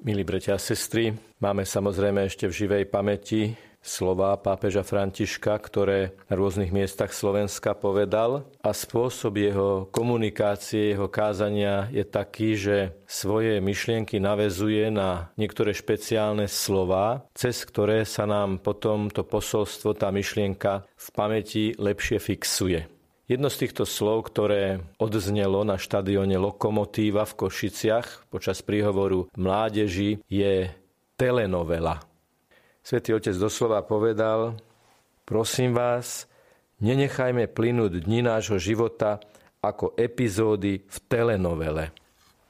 Milí bratia a sestry, máme samozrejme ešte v živej pamäti slova pápeža Františka, ktoré na rôznych miestach Slovenska povedal a spôsob jeho komunikácie, jeho kázania je taký, že svoje myšlienky navezuje na niektoré špeciálne slova, cez ktoré sa nám potom to posolstvo, tá myšlienka v pamäti lepšie fixuje. Jedno z týchto slov, ktoré odznelo na štadióne Lokomotíva v Košiciach počas príhovoru mládeži, je telenovela. Svetý Otec doslova povedal, prosím vás, nenechajme plynúť dni nášho života ako epizódy v telenovele.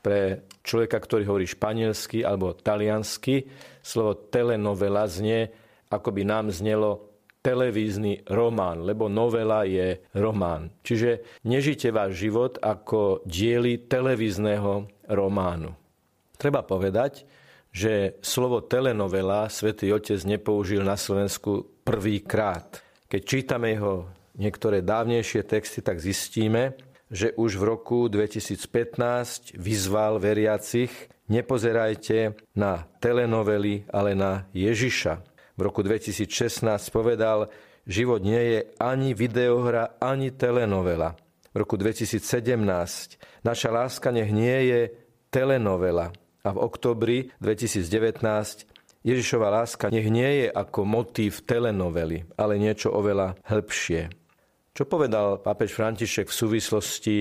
Pre človeka, ktorý hovorí španielsky alebo taliansky, slovo telenovela znie, ako by nám znelo televízny román, lebo novela je román. Čiže nežite váš život ako diely televízneho románu. Treba povedať, že slovo telenovela svätý Otec nepoužil na Slovensku prvýkrát. Keď čítame jeho niektoré dávnejšie texty, tak zistíme, že už v roku 2015 vyzval veriacich nepozerajte na telenovely, ale na Ježiša. V roku 2016 povedal, život nie je ani videohra, ani telenovela. V roku 2017 naša láska nech nie je telenovela, a v oktobri 2019 Ježišova láska nech nie je ako motív telenovely, ale niečo oveľa hĺbšie. Čo povedal pápež František v súvislosti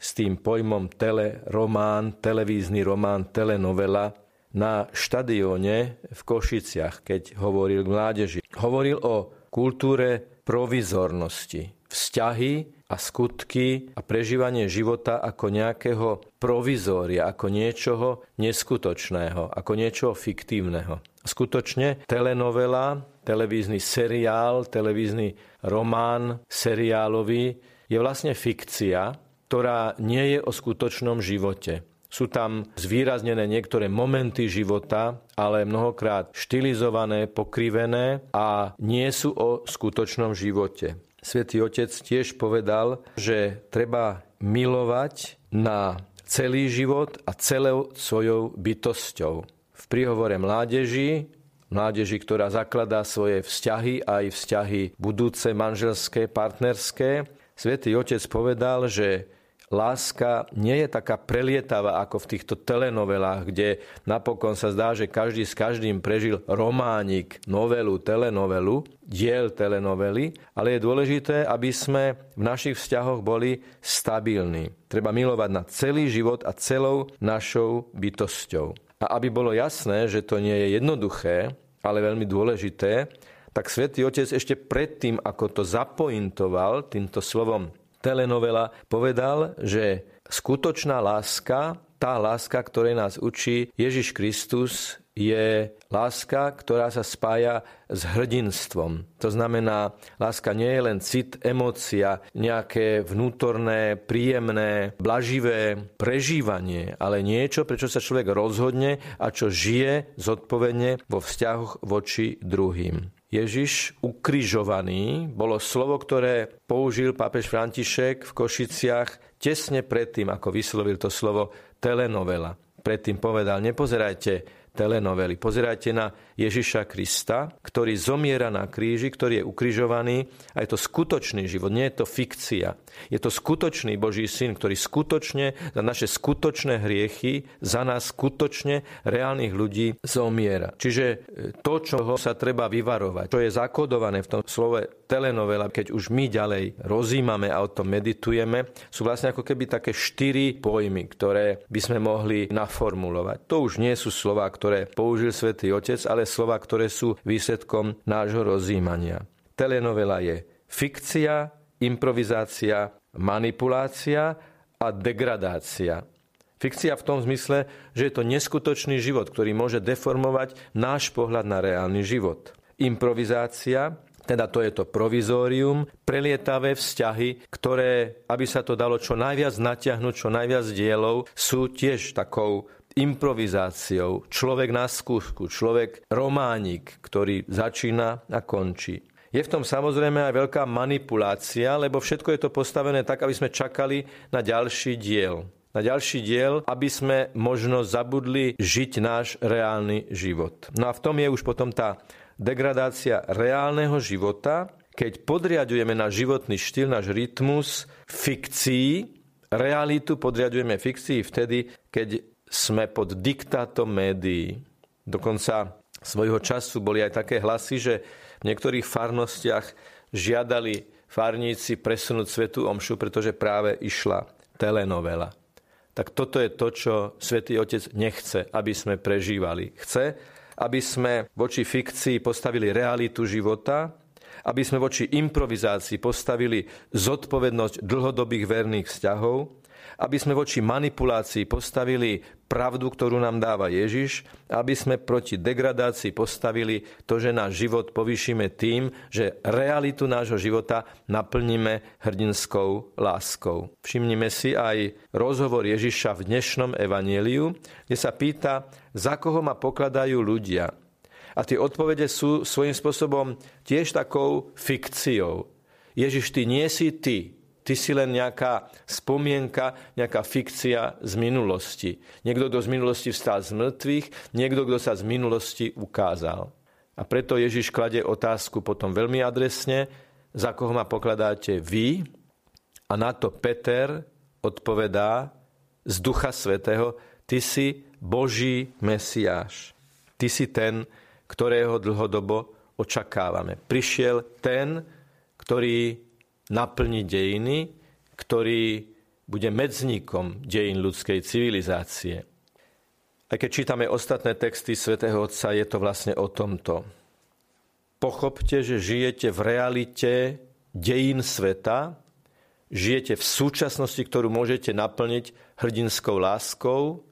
s tým pojmom teleromán, televízny román, telenovela na štadióne v Košiciach, keď hovoril k mládeži. Hovoril o kultúre provizornosti, vzťahy a skutky a prežívanie života ako nejakého provizória, ako niečoho neskutočného, ako niečoho fiktívneho. Skutočne telenovela, televízny seriál, televízny román seriálový je vlastne fikcia, ktorá nie je o skutočnom živote. Sú tam zvýraznené niektoré momenty života, ale mnohokrát štilizované, pokrivené a nie sú o skutočnom živote. Svetý Otec tiež povedal, že treba milovať na celý život a celou svojou bytosťou. V príhovore mládeži, mládeži, ktorá zakladá svoje vzťahy, aj vzťahy budúce, manželské, partnerské, Svetý Otec povedal, že láska nie je taká prelietavá ako v týchto telenovelách, kde napokon sa zdá, že každý s každým prežil románik, novelu, telenovelu, diel telenovely, ale je dôležité, aby sme v našich vzťahoch boli stabilní. Treba milovať na celý život a celou našou bytosťou. A aby bolo jasné, že to nie je jednoduché, ale veľmi dôležité, tak svätý Otec ešte predtým, ako to zapointoval týmto slovom telenovela povedal, že skutočná láska, tá láska, ktorej nás učí Ježiš Kristus, je láska, ktorá sa spája s hrdinstvom. To znamená, láska nie je len cit, emócia, nejaké vnútorné, príjemné, blaživé prežívanie, ale niečo, prečo sa človek rozhodne a čo žije zodpovedne vo vzťahoch voči druhým. Ježiš ukrižovaný bolo slovo, ktoré použil pápež František v Košiciach tesne predtým, ako vyslovil to slovo telenovela. Predtým povedal, nepozerajte telenovely. Pozerajte na Ježiša Krista, ktorý zomiera na kríži, ktorý je ukrižovaný a je to skutočný život, nie je to fikcia. Je to skutočný Boží syn, ktorý skutočne za naše skutočné hriechy, za nás skutočne reálnych ľudí zomiera. Čiže e, to, čo sa treba vyvarovať, čo je zakodované v tom slove telenovela, keď už my ďalej rozímame a o tom meditujeme, sú vlastne ako keby také štyri pojmy, ktoré by sme mohli naformulovať. To už nie sú slova, ktoré použil svätý Otec, ale slova, ktoré sú výsledkom nášho rozímania. Telenovela je fikcia, improvizácia, manipulácia a degradácia. Fikcia v tom zmysle, že je to neskutočný život, ktorý môže deformovať náš pohľad na reálny život. Improvizácia teda to je to provizórium, prelietavé vzťahy, ktoré, aby sa to dalo čo najviac natiahnuť, čo najviac dielov, sú tiež takou improvizáciou. Človek na skúšku, človek románik, ktorý začína a končí. Je v tom samozrejme aj veľká manipulácia, lebo všetko je to postavené tak, aby sme čakali na ďalší diel. na ďalší diel, aby sme možno zabudli žiť náš reálny život. No a v tom je už potom tá degradácia reálneho života, keď podriadujeme náš životný štýl, náš rytmus fikcii, realitu podriadujeme fikcii vtedy, keď sme pod diktátom médií. Dokonca svojho času boli aj také hlasy, že v niektorých farnostiach žiadali farníci presunúť svetu omšu, pretože práve išla telenovela. Tak toto je to, čo svätý Otec nechce, aby sme prežívali. Chce, aby sme voči fikcii postavili realitu života, aby sme voči improvizácii postavili zodpovednosť dlhodobých verných vzťahov, aby sme voči manipulácii postavili pravdu, ktorú nám dáva Ježiš, aby sme proti degradácii postavili to, že náš život povýšime tým, že realitu nášho života naplníme hrdinskou láskou. Všimnime si aj rozhovor Ježiša v dnešnom evanieliu, kde sa pýta, za koho ma pokladajú ľudia. A tie odpovede sú svojím spôsobom tiež takou fikciou. Ježiš, ty nie si ty, Ty si len nejaká spomienka, nejaká fikcia z minulosti. Niekto, kto z minulosti vstal z mŕtvych, niekto, kto sa z minulosti ukázal. A preto Ježiš kladie otázku potom veľmi adresne, za koho ma pokladáte vy? A na to Peter odpovedá z Ducha Svetého, ty si Boží Mesiáš. Ty si ten, ktorého dlhodobo očakávame. Prišiel ten, ktorý naplniť dejiny, ktorý bude medzníkom dejín ľudskej civilizácie. A keď čítame ostatné texty svätého Otca, je to vlastne o tomto. Pochopte, že žijete v realite dejín sveta, žijete v súčasnosti, ktorú môžete naplniť hrdinskou láskou,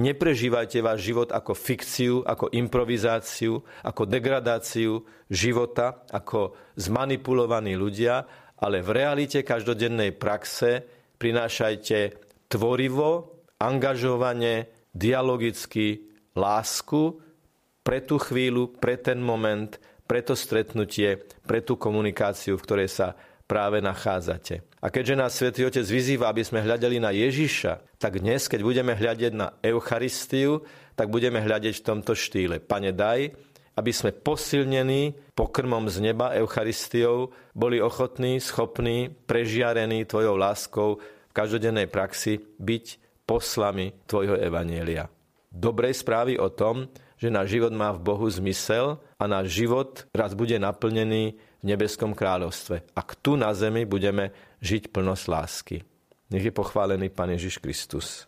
neprežívajte váš život ako fikciu, ako improvizáciu, ako degradáciu života, ako zmanipulovaní ľudia, ale v realite každodennej praxe prinášajte tvorivo, angažovane, dialogicky lásku pre tú chvíľu, pre ten moment, pre to stretnutie, pre tú komunikáciu, v ktorej sa práve nachádzate. A keďže nás Svetý Otec vyzýva, aby sme hľadeli na Ježiša, tak dnes, keď budeme hľadiť na Eucharistiu, tak budeme hľadiť v tomto štýle. Pane, daj, aby sme posilnení pokrmom z neba Eucharistiou boli ochotní, schopní, prežiarení Tvojou láskou v každodennej praxi byť poslami Tvojho Evanielia. Dobrej správy o tom, že náš život má v Bohu zmysel a náš život raz bude naplnený v nebeskom kráľovstve. Ak tu na zemi budeme žiť plnosť lásky. Nech je pochválený Pán Ježiš Kristus.